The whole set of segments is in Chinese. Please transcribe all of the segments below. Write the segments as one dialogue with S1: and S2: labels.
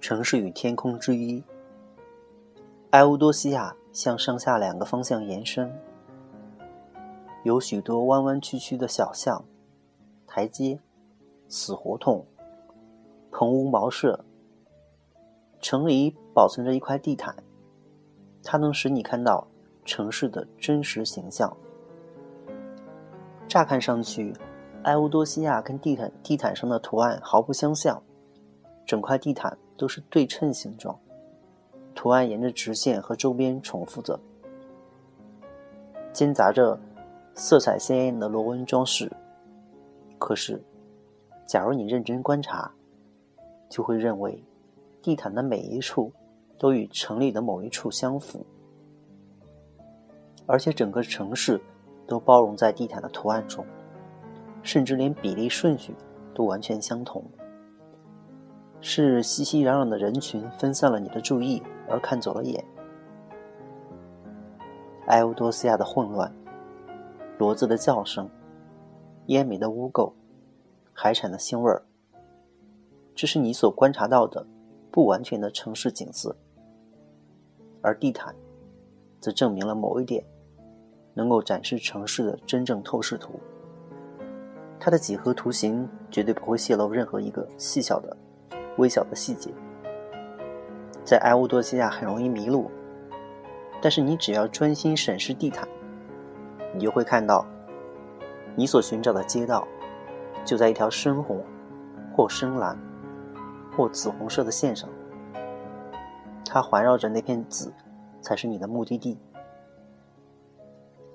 S1: 城市与天空之一。埃乌多西亚向上下两个方向延伸，有许多弯弯曲曲的小巷、台阶、死胡同、棚屋茅舍。城里保存着一块地毯，它能使你看到城市的真实形象。乍看上去，埃乌多西亚跟地毯地毯上的图案毫不相像，整块地毯都是对称形状。图案沿着直线和周边重复着，兼杂着色彩鲜艳的螺纹装饰。可是，假如你认真观察，就会认为地毯的每一处都与城里的某一处相符，而且整个城市都包容在地毯的图案中，甚至连比例顺序都完全相同。是熙熙攘攘的人群分散了你的注意，而看走了眼。埃乌多西亚的混乱，骡子的叫声，烟煤的污垢，海产的腥味儿，这是你所观察到的不完全的城市景色。而地毯，则证明了某一点，能够展示城市的真正透视图。它的几何图形绝对不会泄露任何一个细小的。微小的细节，在埃乌多西亚很容易迷路，但是你只要专心审视地毯，你就会看到，你所寻找的街道就在一条深红、或深蓝、或紫红色的线上，它环绕着那片紫，才是你的目的地。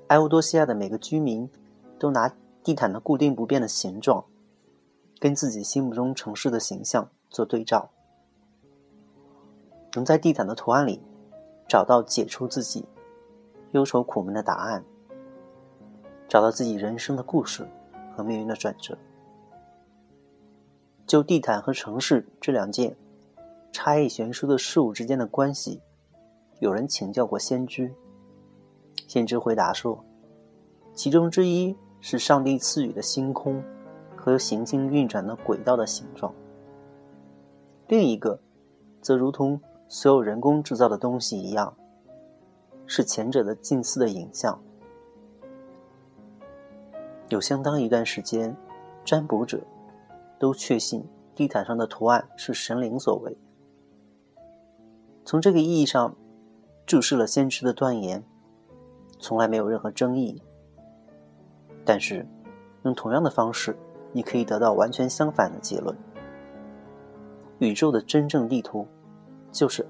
S1: 埃乌多西亚的每个居民都拿地毯的固定不变的形状，跟自己心目中城市的形象。做对照，能在地毯的图案里找到解除自己忧愁苦闷的答案，找到自己人生的故事和命运的转折。就地毯和城市这两件差异悬殊的事物之间的关系，有人请教过先知。先知回答说，其中之一是上帝赐予的星空和行星运转的轨道的形状。另一个，则如同所有人工制造的东西一样，是前者的近似的影像。有相当一段时间，占卜者都确信地毯上的图案是神灵所为。从这个意义上，注释了先知的断言，从来没有任何争议。但是，用同样的方式，你可以得到完全相反的结论。宇宙的真正地图，就是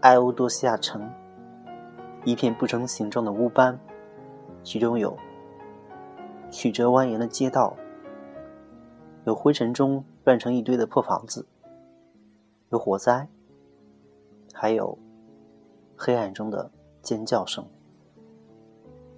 S1: 埃欧多西亚城，一片不成形状的乌斑，其中有曲折蜿蜒的街道，有灰尘中乱成一堆的破房子，有火灾，还有黑暗中的尖叫声。